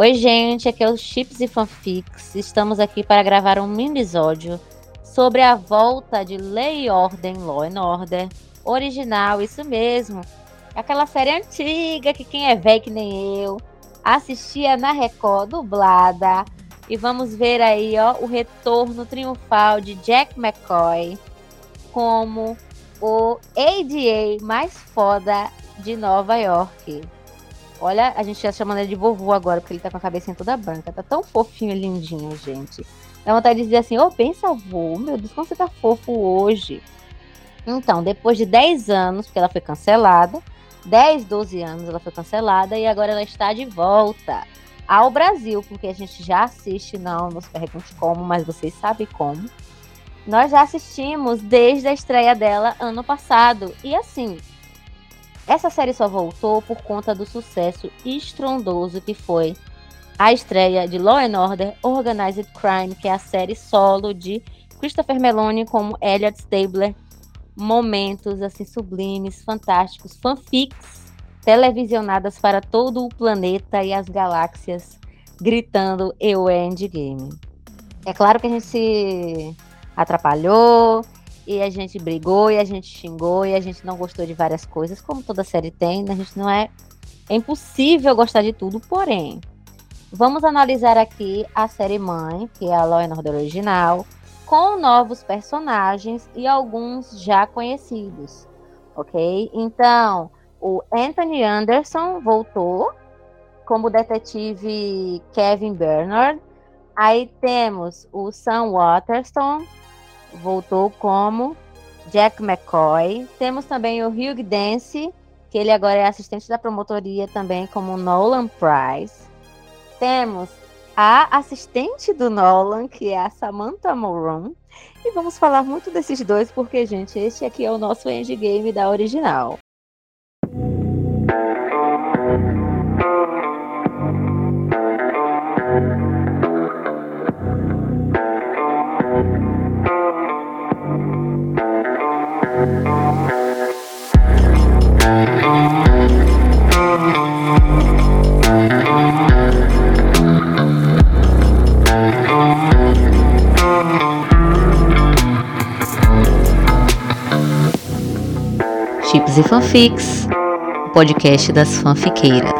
Oi, gente, aqui é o Chips e Fanfics. Estamos aqui para gravar um mini-episódio sobre a volta de Lei e Ordem, Law and Order, original, isso mesmo. Aquela série antiga que quem é velho que nem eu assistia na Record dublada. E vamos ver aí, ó, o retorno triunfal de Jack McCoy como o ADA mais foda de Nova York. Olha, a gente tá chamando ele de vovô agora, porque ele tá com a cabecinha toda branca. Tá tão fofinho e lindinho, gente. Dá vontade de dizer assim, ô, oh, pensa, meu Deus, como você tá fofo hoje. Então, depois de 10 anos, porque ela foi cancelada, 10, 12 anos ela foi cancelada, e agora ela está de volta ao Brasil, porque a gente já assiste, não nos pergunte como, mas vocês sabem como. Nós já assistimos desde a estreia dela ano passado. E assim, essa série só voltou por conta do sucesso estrondoso que foi a estreia de Law and Order Organized Crime, que é a série solo de Christopher Meloni como Elliot Stabler. Momentos assim sublimes, fantásticos, fanfics televisionadas para todo o planeta e as galáxias, gritando eu é endgame. É claro que a gente se atrapalhou, e a gente brigou, e a gente xingou, e a gente não gostou de várias coisas, como toda série tem, né? a gente não é. É impossível gostar de tudo, porém, vamos analisar aqui a série mãe, que é a Law and Order original, com novos personagens e alguns já conhecidos, ok? Então, o Anthony Anderson voltou como detetive Kevin Bernard. Aí temos o Sam Waterston, voltou como Jack McCoy. Temos também o Hugh Dance, que ele agora é assistente da promotoria também como Nolan Price. Temos a assistente do Nolan, que é a Samantha Moron. E vamos falar muito desses dois, porque, gente, este aqui é o nosso endgame da original. Fanfics, o podcast das fanfiqueiras.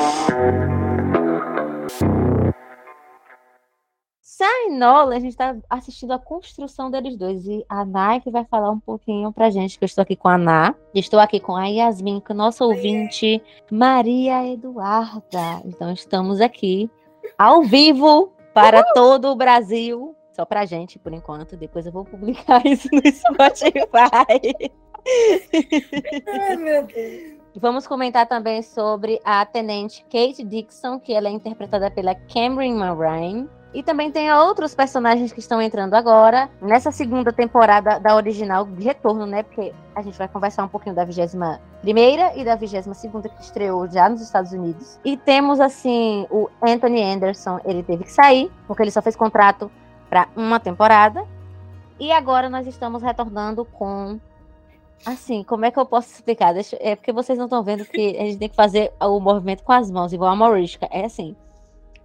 Sai Nola, a gente está assistindo a construção deles dois. E a Nike vai falar um pouquinho pra gente, que eu estou aqui com a Ná. Estou aqui com a Yasmin, com nossa ouvinte, Maria Eduarda. Então estamos aqui ao vivo para todo o Brasil. Só pra gente, por enquanto. Depois eu vou publicar isso no Spotify. Ai, meu Deus. Vamos comentar também sobre a tenente Kate Dixon, que ela é interpretada pela Cameron Marine. E também tem outros personagens que estão entrando agora nessa segunda temporada da original de retorno, né? Porque a gente vai conversar um pouquinho da 21 primeira e da 22 segunda que estreou já nos Estados Unidos. E temos assim o Anthony Anderson, ele teve que sair porque ele só fez contrato para uma temporada. E agora nós estamos retornando com Assim, como é que eu posso explicar? Deixa, é porque vocês não estão vendo que a gente tem que fazer o movimento com as mãos, igual a Maurícia. É assim.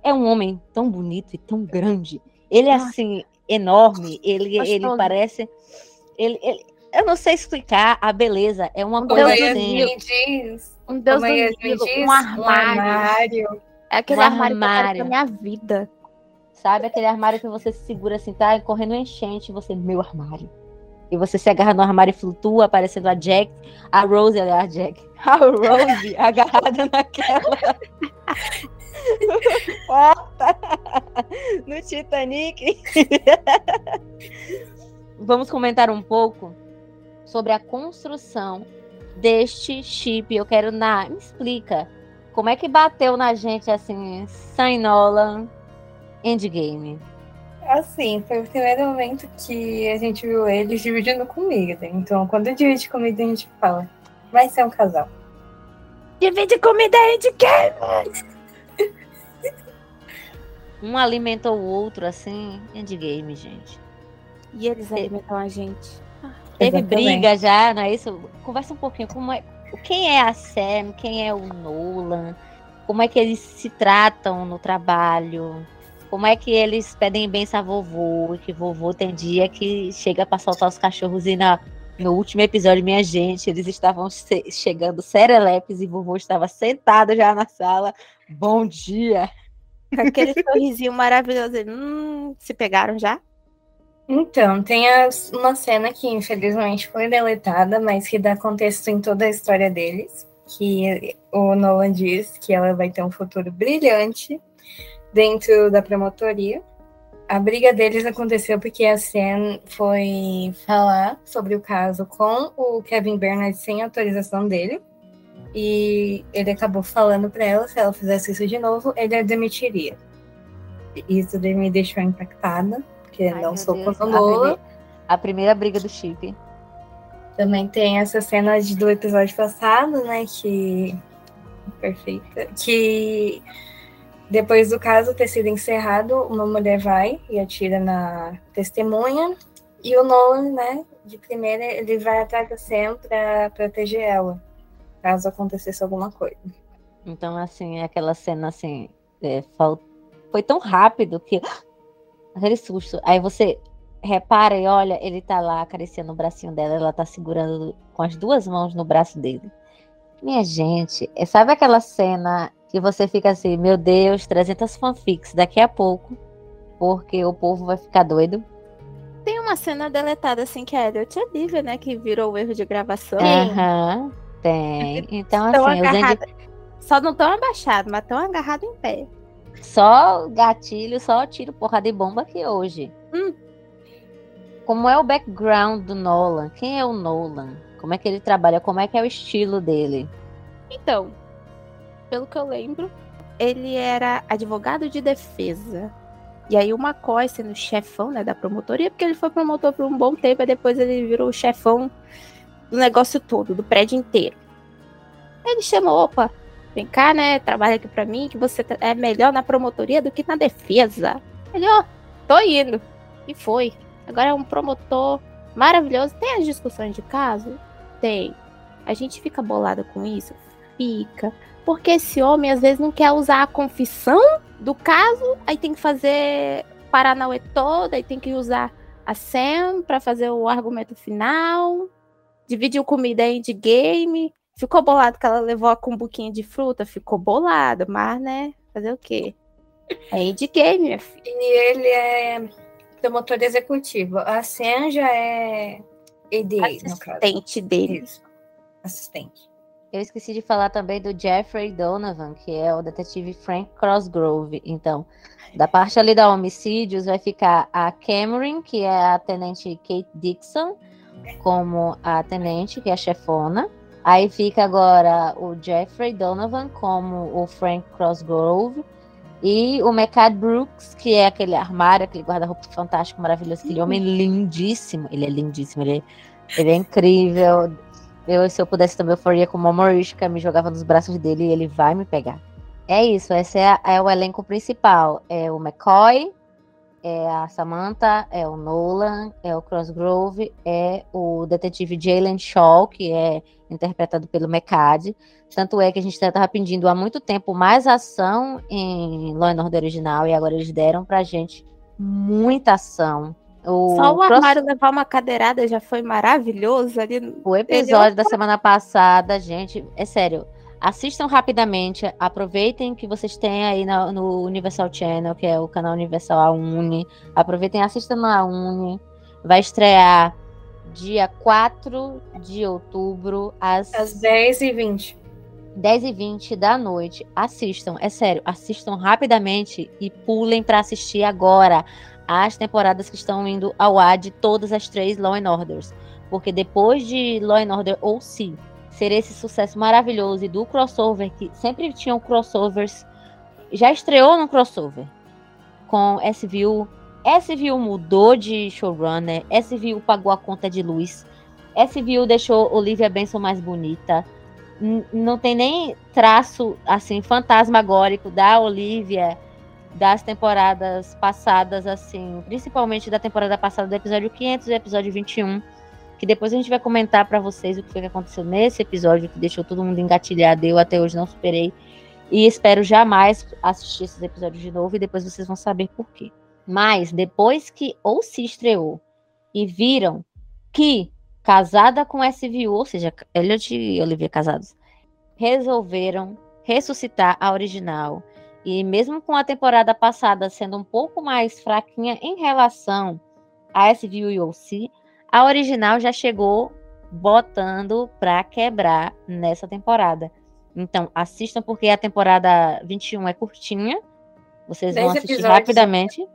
É um homem tão bonito e tão grande. Ele é assim, enorme. Ele, ele parece. Ele, ele, eu não sei explicar a beleza. É uma coisa Um Deus do Nilo, um armário. Um armário. É aquele um armário, armário. da minha vida. Sabe aquele armário que você se segura assim, tá correndo enchente, você, meu armário. E você se agarra no armário e flutua, aparecendo a Jack, a Rose, a Jack, a Rose agarrada naquela porta no Titanic. Vamos comentar um pouco sobre a construção deste chip. Eu quero na me explica como é que bateu na gente assim, Sam Nolan Endgame. Assim, foi o primeiro momento que a gente viu eles dividindo comida. Então, quando divide comida, a gente fala, vai ser um casal. Divide comida aí de quem? Um alimenta o outro, assim, endgame, gente. E eles alimentam a gente. Ah, teve Exatamente. briga já, não é isso? Conversa um pouquinho. Como é, quem é a Sam? Quem é o Nolan? como é que eles se tratam no trabalho, como é que eles pedem bênção a vovô, que vovô tem dia que chega para soltar os cachorros e na, no último episódio, minha gente, eles estavam chegando serelepes e vovô estava sentado já na sala. Bom dia! Aquele sorrisinho maravilhoso. Hum, se pegaram já? Então, tem as, uma cena que infelizmente foi deletada, mas que dá contexto em toda a história deles. Que o Nolan diz que ela vai ter um futuro brilhante dentro da promotoria. A briga deles aconteceu porque a Sam foi falar sobre o caso com o Kevin Bernard sem autorização dele. E ele acabou falando para ela se ela fizesse isso de novo, ele a demitiria. Isso me deixou impactada porque Ai, não sou contra. A primeira briga do chip. Também tem essa cena de, do episódio passado, né? Que. Perfeita. Que depois do caso ter sido encerrado, uma mulher vai e atira na testemunha. E o Nolan, né, de primeira, ele vai atrás da Sam pra proteger ela, caso acontecesse alguma coisa. Então, assim, é aquela cena assim, é, foi tão rápido que aquele susto. Aí você repara e olha, ele tá lá acariciando o bracinho dela, ela tá segurando com as duas mãos no braço dele. Minha gente, é, sabe aquela cena que você fica assim, meu Deus, 300 fanfics daqui a pouco, porque o povo vai ficar doido? Tem uma cena deletada assim que é Elliot e Olivia, né, que virou o erro de gravação. Aham, tem. Então, assim, agarrado... Só não tão abaixado, mas tão agarrado em pé. Só gatilho, só tiro porra de bomba aqui hoje. Hum. Como é o background do Nolan? Quem é o Nolan? Como é que ele trabalha? Como é que é o estilo dele? Então, pelo que eu lembro, ele era advogado de defesa. E aí o McCoy sendo chefão né, da promotoria, porque ele foi promotor por um bom tempo, e depois ele virou o chefão do negócio todo, do prédio inteiro. Ele chamou, opa, Vem cá, né? Trabalha aqui para mim, que você tá, é melhor na promotoria do que na defesa. Ele, ó, oh, tô indo. E foi. Agora é um promotor maravilhoso. Tem as discussões de caso? Tem. A gente fica bolada com isso? Fica. Porque esse homem às vezes não quer usar a confissão do caso, aí tem que fazer Paranauê toda, aí tem que usar a Sam para fazer o argumento final, dividir comida de game. Ficou bolado que ela levou a cumbuquinha de fruta? Ficou bolado, mas, né? Fazer o quê? É indie game, minha filha. E ele é promotor executivo. A Sen já é ADA, no caso. Assistente dele. Isso. Assistente. Eu esqueci de falar também do Jeffrey Donovan, que é o detetive Frank Crossgrove. Então, da parte ali da homicídios vai ficar a Cameron, que é a tenente Kate Dixon, como a tenente, que é a chefona. Aí fica agora o Jeffrey Donovan como o Frank Crossgrove e o Mecad Brooks, que é aquele armário, aquele guarda-roupa fantástico, maravilhoso, aquele homem lindíssimo. Ele é lindíssimo, ele, é, ele é incrível. Eu, se eu pudesse também, eu faria como a Morisca, me jogava nos braços dele e ele vai me pegar. É isso, esse é, é o elenco principal. É o McCoy, é a Samantha, é o Nolan, é o Crossgrove, é o detetive Jalen Shaw, que é interpretado pelo Mecad. Tanto é que a gente estava pedindo há muito tempo mais ação em Law and Order original, e agora eles deram pra gente muita ação. O Só o armário levar uma cadeirada já foi maravilhoso ali. O episódio da semana passada, gente, é sério, Assistam rapidamente, aproveitem que vocês têm aí no, no Universal Channel, que é o canal Universal A Uni. Aproveitem, assistam na Uni. Vai estrear dia 4 de outubro, às, às 10h20. 10 e 20 da noite. Assistam, é sério, assistam rapidamente e pulem para assistir agora as temporadas que estão indo ao ar de todas as três Law and Orders. Porque depois de Law and Order ou se ser esse sucesso maravilhoso e do crossover, que sempre tinham crossovers, já estreou no crossover com SVU. SVU mudou de showrunner, SVU pagou a conta de luz, SVU deixou Olivia Benson mais bonita. N não tem nem traço assim fantasmagórico da Olivia das temporadas passadas, assim, principalmente da temporada passada, do episódio 500 e episódio 21 que depois a gente vai comentar para vocês o que foi que aconteceu nesse episódio que deixou todo mundo engatilhado. Eu até hoje não superei. E espero jamais assistir esses episódios de novo e depois vocês vão saber por quê. Mas depois que ou se estreou e viram que casada com SVU, ou seja, Elliot e Olivia casados, resolveram ressuscitar a original. E mesmo com a temporada passada sendo um pouco mais fraquinha em relação a SVU e OC, a original já chegou botando para quebrar nessa temporada. Então, assistam porque a temporada 21 é curtinha. Vocês vão assistir episódios. rapidamente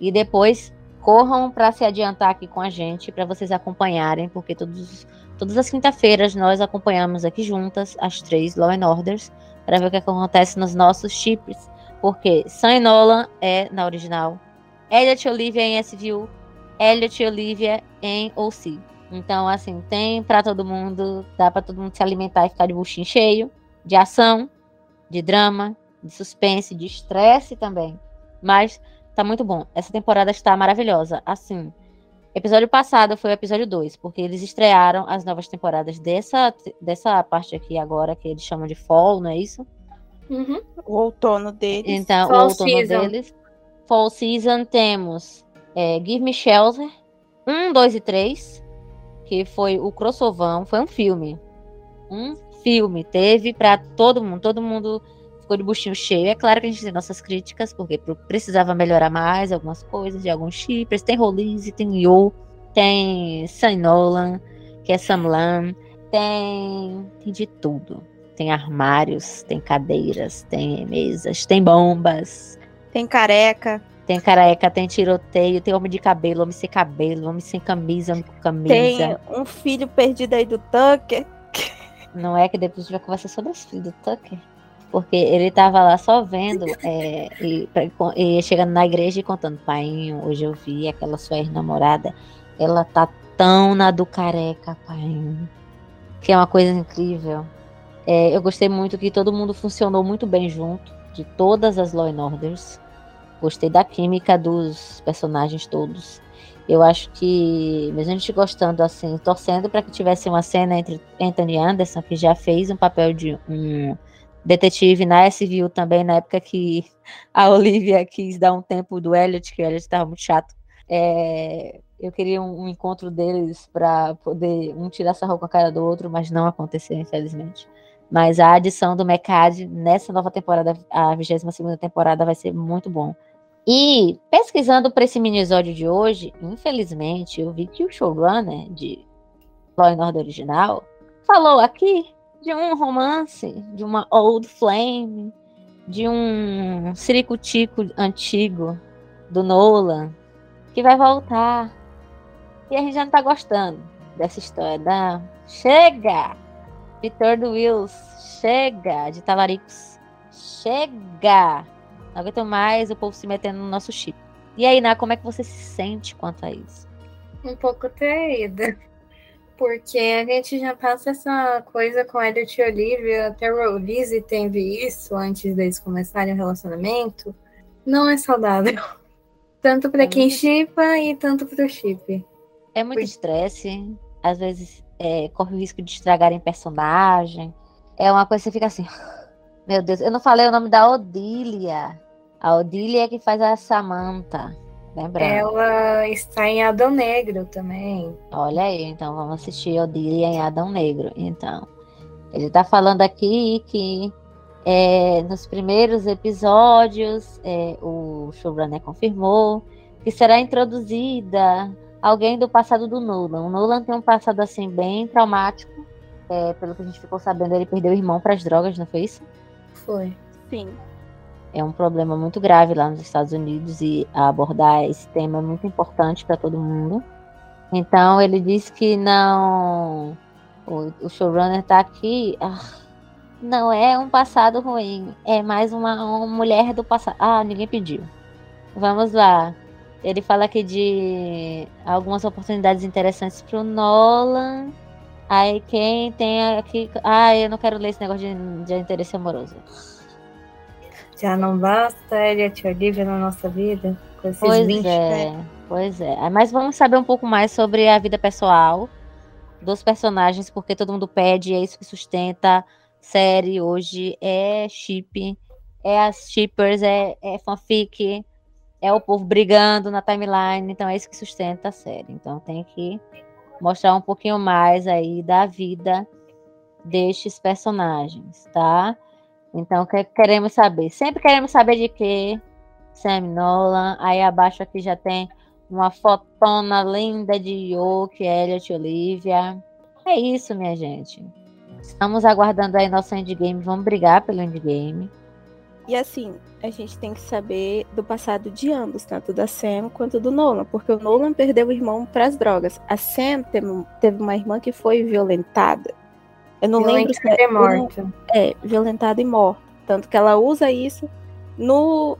e depois corram para se adiantar aqui com a gente para vocês acompanharem, porque todos, todas as quinta-feiras nós acompanhamos aqui juntas as três Law and Orders para ver o que acontece nos nossos chips, porque Sam Nolan é na original, Elliot Olivia em SVU, Elliot Olivia em OC. Então, assim, tem para todo mundo, dá para todo mundo se alimentar e ficar de buchinho cheio, de ação, de drama, de suspense, de estresse também. Mas Tá muito bom. Essa temporada está maravilhosa. Assim, episódio passado foi o episódio 2, porque eles estrearam as novas temporadas dessa, dessa parte aqui agora, que eles chamam de Fall, não é isso? Uhum. O outono deles. Então, Fall o outono season. deles. Fall Season temos é, Give Me Shelter 1, 2 e 3, que foi o crossovão, foi um filme. Um filme. Teve para todo mundo, todo mundo ficou de buchinho cheio. É claro que a gente tem nossas críticas, porque precisava melhorar mais algumas coisas de alguns chips. Tem Rolize, tem Yo, tem Sam Nolan, que é Sam Lam, tem, tem de tudo. Tem armários, tem cadeiras, tem mesas, tem bombas. Tem careca. Tem careca, tem tiroteio, tem homem de cabelo, homem sem cabelo, homem sem camisa, homem com camisa. Tem um filho perdido aí do Tucker. Não é que depois a gente vai conversar sobre os filhos do Tucker? porque ele estava lá só vendo é, e, e, chegando na igreja e contando, pai, hoje eu vi aquela sua ex-namorada, ela tá tão na do careca, pai, que é uma coisa incrível. É, eu gostei muito que todo mundo funcionou muito bem junto, de todas as Law and Orders. Gostei da química dos personagens todos. Eu acho que, mesmo a gente gostando assim, torcendo para que tivesse uma cena entre Anthony Anderson, que já fez um papel de um detetive na SVU também, na época que a Olivia quis dar um tempo do Elliot, que o Elliot estava muito chato. É, eu queria um, um encontro deles para poder um tirar sarro com a cara do outro, mas não aconteceu, infelizmente. Mas a adição do Mecad nessa nova temporada, a 22 temporada, vai ser muito bom. E pesquisando para esse minisódio de hoje, infelizmente, eu vi que o showrunner de Law and Order original falou aqui de um romance, de uma old flame, de um ciricutico antigo do Nolan, que vai voltar. E a gente já não tá gostando dessa história. Da... Chega! Vitor do Wills, chega! De Talaricos, chega! Não aguento mais o povo se metendo no nosso chip. E aí, Ná, como é que você se sente quanto a isso? Um pouco traída. Porque a gente já passa essa coisa com Elliot e Olivia, até o Lizzie teve isso antes deles começarem o relacionamento. Não é saudável. Tanto para é quem chipa e tanto para o chip. É muito estresse, às vezes é, corre o risco de estragarem personagem. É uma coisa que você fica assim. Meu Deus, eu não falei o nome da Odília. A Odília é que faz a Samantha. Lembrando. Ela está em Adão Negro também. Olha aí, então vamos assistir Odília em Adão Negro. Então, ele está falando aqui que é, nos primeiros episódios é, o showrunner confirmou que será introduzida alguém do passado do Nolan. O Nolan tem um passado assim bem traumático. É, pelo que a gente ficou sabendo, ele perdeu o irmão para as drogas, não foi isso? Foi. Sim é um problema muito grave lá nos Estados Unidos e abordar esse tema é muito importante para todo mundo. Então ele disse que não. O, o showrunner está aqui. Ah, não é um passado ruim, é mais uma, uma mulher do passado. Ah, ninguém pediu. Vamos lá. Ele fala aqui de algumas oportunidades interessantes para o Nolan. Aí quem tem aqui. Ah, eu não quero ler esse negócio de, de interesse amoroso. Já não basta Elliot Olivia na nossa vida? Com esses pois 20, é, né? pois é. Mas vamos saber um pouco mais sobre a vida pessoal dos personagens, porque todo mundo pede, é isso que sustenta série hoje é chip, é as shippers, é, é fanfic, é o povo brigando na timeline, então é isso que sustenta a série. Então tem que mostrar um pouquinho mais aí da vida destes personagens, tá? Então, que queremos saber? Sempre queremos saber de quê? Sam Nolan. Aí abaixo aqui já tem uma fotona linda de Yoke, Elliot Olivia. É isso, minha gente. Estamos aguardando aí nosso endgame. Vamos brigar pelo endgame. E assim, a gente tem que saber do passado de ambos, tanto da Sam quanto do Nolan, porque o Nolan perdeu o irmão para as drogas. A Sam teve, uma irmã que foi violentada. Eu não lembro se é morta. É, violentada e morta. Tanto que ela usa isso no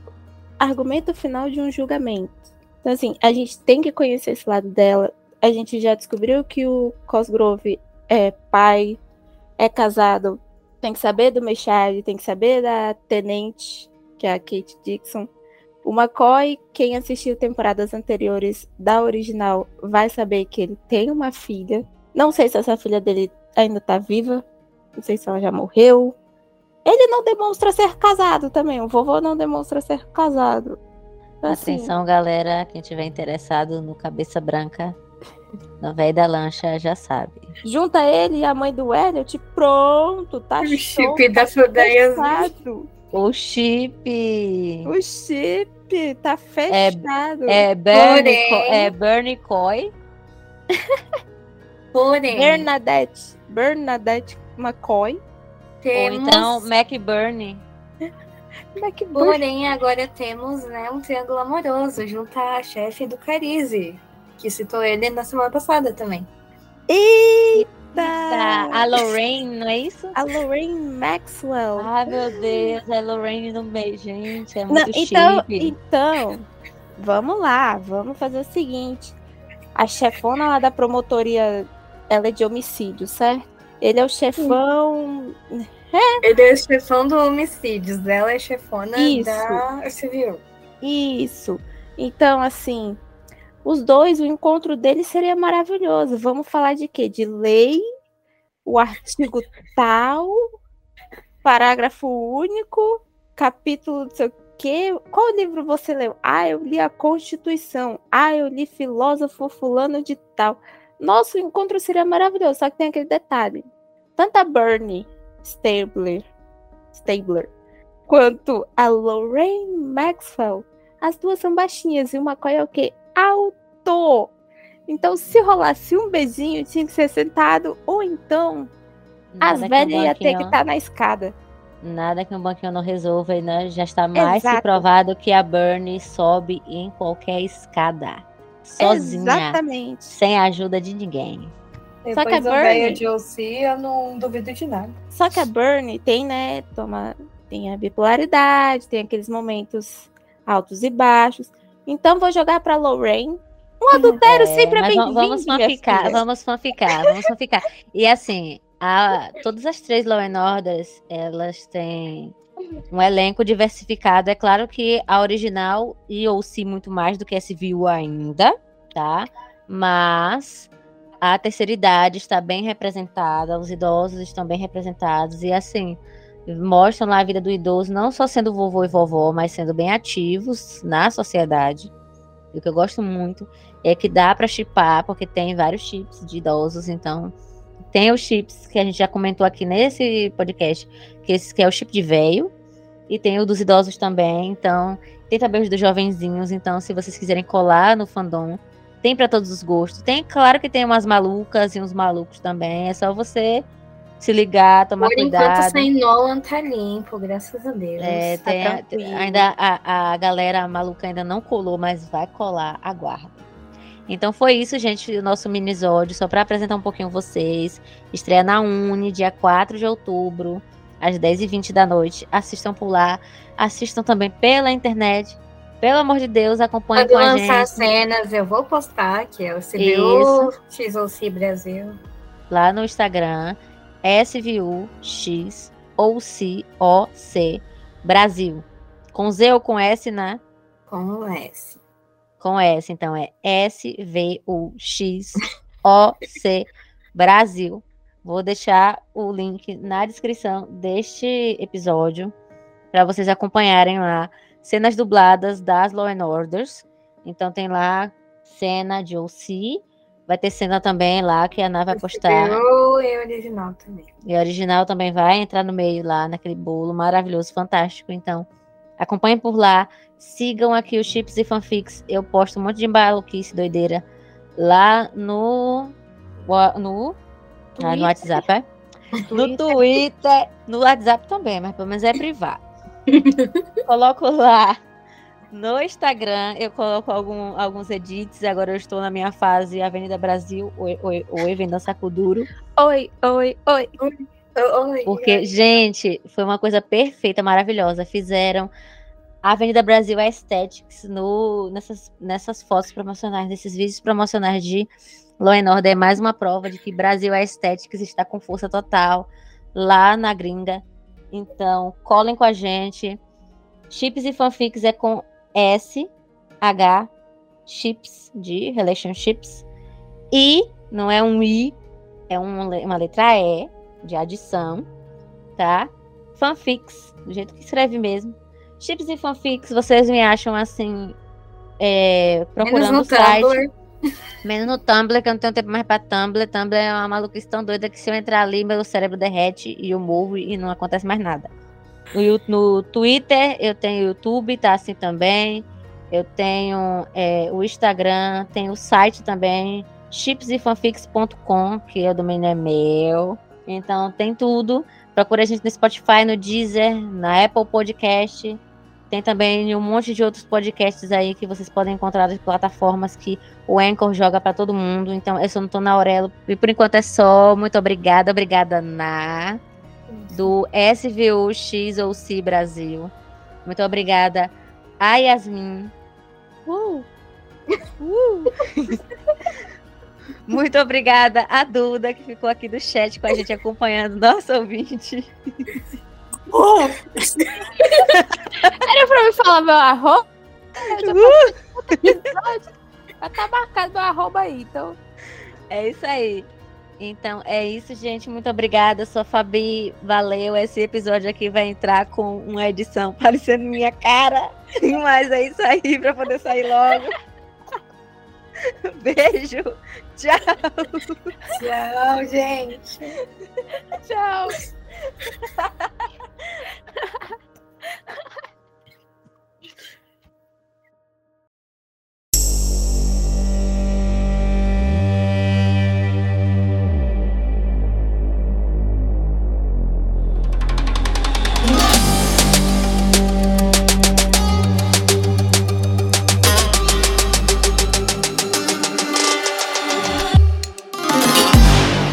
argumento final de um julgamento. Então, assim, a gente tem que conhecer esse lado dela. A gente já descobriu que o Cosgrove é pai, é casado, tem que saber do Mechard, tem que saber da Tenente, que é a Kate Dixon. O McCoy, quem assistiu temporadas anteriores da original, vai saber que ele tem uma filha. Não sei se essa filha dele ainda tá viva. Não sei se ela já morreu. Ele não demonstra ser casado também. O vovô não demonstra ser casado. Então, assim, Atenção, galera. Quem tiver interessado no Cabeça Branca, no velho da lancha, já sabe. Junta ele e a mãe do Elliot. Pronto, tá o. Chip tá da Fudeias. O chip. O chip tá fechado. É, é, Bernie, é Bernie Coy. Porém. Bernadette. Bernadette McCoy. Temos... Ou então McBurney. McBurney. Porém, agora temos né, um triângulo amoroso junto à chefe do Carize, que citou ele na semana passada também. Eita! A Lorraine, não é isso? A Lorraine Maxwell. Ai, meu Deus, a Lorraine no meio, gente. É muito não, então, então, vamos lá, vamos fazer o seguinte. A chefona lá da promotoria, ela é de homicídio, certo? Ele é o chefão. É. Ele é o chefão do homicídios. Ela é chefona Isso. da civil. Isso. Então, assim, os dois, o encontro deles seria maravilhoso. Vamos falar de quê? De lei, o artigo tal, parágrafo único, capítulo não sei o quê. Qual livro você leu? Ah, eu li a Constituição. Ah, eu li filósofo fulano de tal. Nosso encontro seria maravilhoso, só que tem aquele detalhe. Tanto a Bernie Stabler, Stabler quanto a Lorraine Maxwell, as duas são baixinhas e o McCoy é o quê? Alto! Então, se rolasse um beijinho, tinha que ser sentado, ou então Nada as velhas iam ter que estar tá na escada. Nada que um banquinho não resolva, né? Já está mais Exato. que provado que a Bernie sobe em qualquer escada sozinha. Exatamente. Sem a ajuda de ninguém. Depois Só que a Bernie de OC, eu não duvido de nada. Só que a Bernie tem, né, toma, tem a bipolaridade, tem aqueles momentos altos e baixos. Então vou jogar para Lorraine. Um adultério é, sempre é bem-vindo. Vamos fanficar, vamos fanficar, vamos fanficar. E assim, a, todas as três Law and Orders, elas têm um elenco diversificado. É claro que a original e ou se muito mais do que a civil ainda, tá? Mas a terceira idade está bem representada, os idosos estão bem representados e assim mostram lá a vida do idoso não só sendo vovô e vovó, mas sendo bem ativos na sociedade. E o que eu gosto muito é que dá para chipar, porque tem vários chips de idosos, então tem os chips que a gente já comentou aqui nesse podcast, que esse que é o chip de velho, e tem o dos idosos também, então tem também os dos jovenzinhos, então se vocês quiserem colar no fandom, tem para todos os gostos. Tem, claro que tem umas malucas e uns malucos também, é só você se ligar, tomar Por cuidado. Por enquanto, sem Nolan tá limpo, graças a Deus. É, tá tem, ainda a, a galera maluca ainda não colou, mas vai colar, aguarda. Então foi isso, gente, o nosso minisódio, só para apresentar um pouquinho vocês. Estreia na Uni, dia 4 de outubro às 10h20 da noite. Assistam por lá. Assistam também pela internet. Pelo amor de Deus, acompanhem com a gente. lançar cenas, eu vou postar, que é o SVU XOC Brasil. Lá no Instagram, SVU X ou C O C Brasil. Com Z ou com S, né? Com S. Com S, então é S V U X O C Brasil. Vou deixar o link na descrição deste episódio para vocês acompanharem lá cenas dubladas das Law and Orders. Então tem lá cena de OC, vai ter cena também lá que a Ana vai postar. E original também. E a original também vai entrar no meio lá naquele bolo maravilhoso, fantástico. Então acompanhem por lá, sigam aqui os chips e fanfics. Eu posto um monte de maluquice doideira lá no no, ah, no WhatsApp, é? No Twitter, no WhatsApp também, mas pelo menos é privado. Coloco lá no Instagram, eu coloco algum, alguns edits. Agora eu estou na minha fase Avenida Brasil. Oi, oi, oi, Vendança Kuduro. Oi, oi, oi. Oi, Porque, oi. gente, foi uma coisa perfeita, maravilhosa. Fizeram a Avenida Brasil Aesthetics no, nessas, nessas fotos promocionais, nesses vídeos promocionais de Law and Order. É mais uma prova de que Brasil Aesthetics está com força total lá na gringa. Então, colhem com a gente. Chips e fanfics é com S, H, chips de relationships. E não é um I, é um uma letra E de adição, tá? Fanfics, do jeito que escreve mesmo. Chips e fanfics, vocês me acham assim, é, Menos procurando no o site. Tumblr. Menos no Tumblr, que eu não tenho tempo mais pra Tumblr. Tumblr é uma maluquice tão doida que se eu entrar ali, meu cérebro derrete e eu morro e não acontece mais nada. No, no Twitter, eu tenho YouTube, tá assim também. Eu tenho é, o Instagram, tenho o site também, chipsefanfics.com, que o domínio é meu. Então tem tudo. Procura a gente no Spotify, no Deezer, na Apple Podcast. Tem também um monte de outros podcasts aí que vocês podem encontrar nas plataformas que o Anchor joga para todo mundo. Então, eu só não tô na Aurelo. E por enquanto é só. Muito obrigada. Obrigada, Na. Do SVU XOC Brasil. Muito obrigada a Yasmin. Uh! Uh! Muito obrigada a Duda, que ficou aqui do chat com a gente acompanhando nosso ouvinte. Era pra me falar meu arroba? Episódio. Já tá marcado meu arroba aí, então. É isso aí. Então é isso, gente. Muito obrigada. Eu sou a Fabi. Valeu. Esse episódio aqui vai entrar com uma edição parecendo minha cara. Mas é isso aí para poder sair logo. Beijo. Tchau. Tchau, gente. Tchau.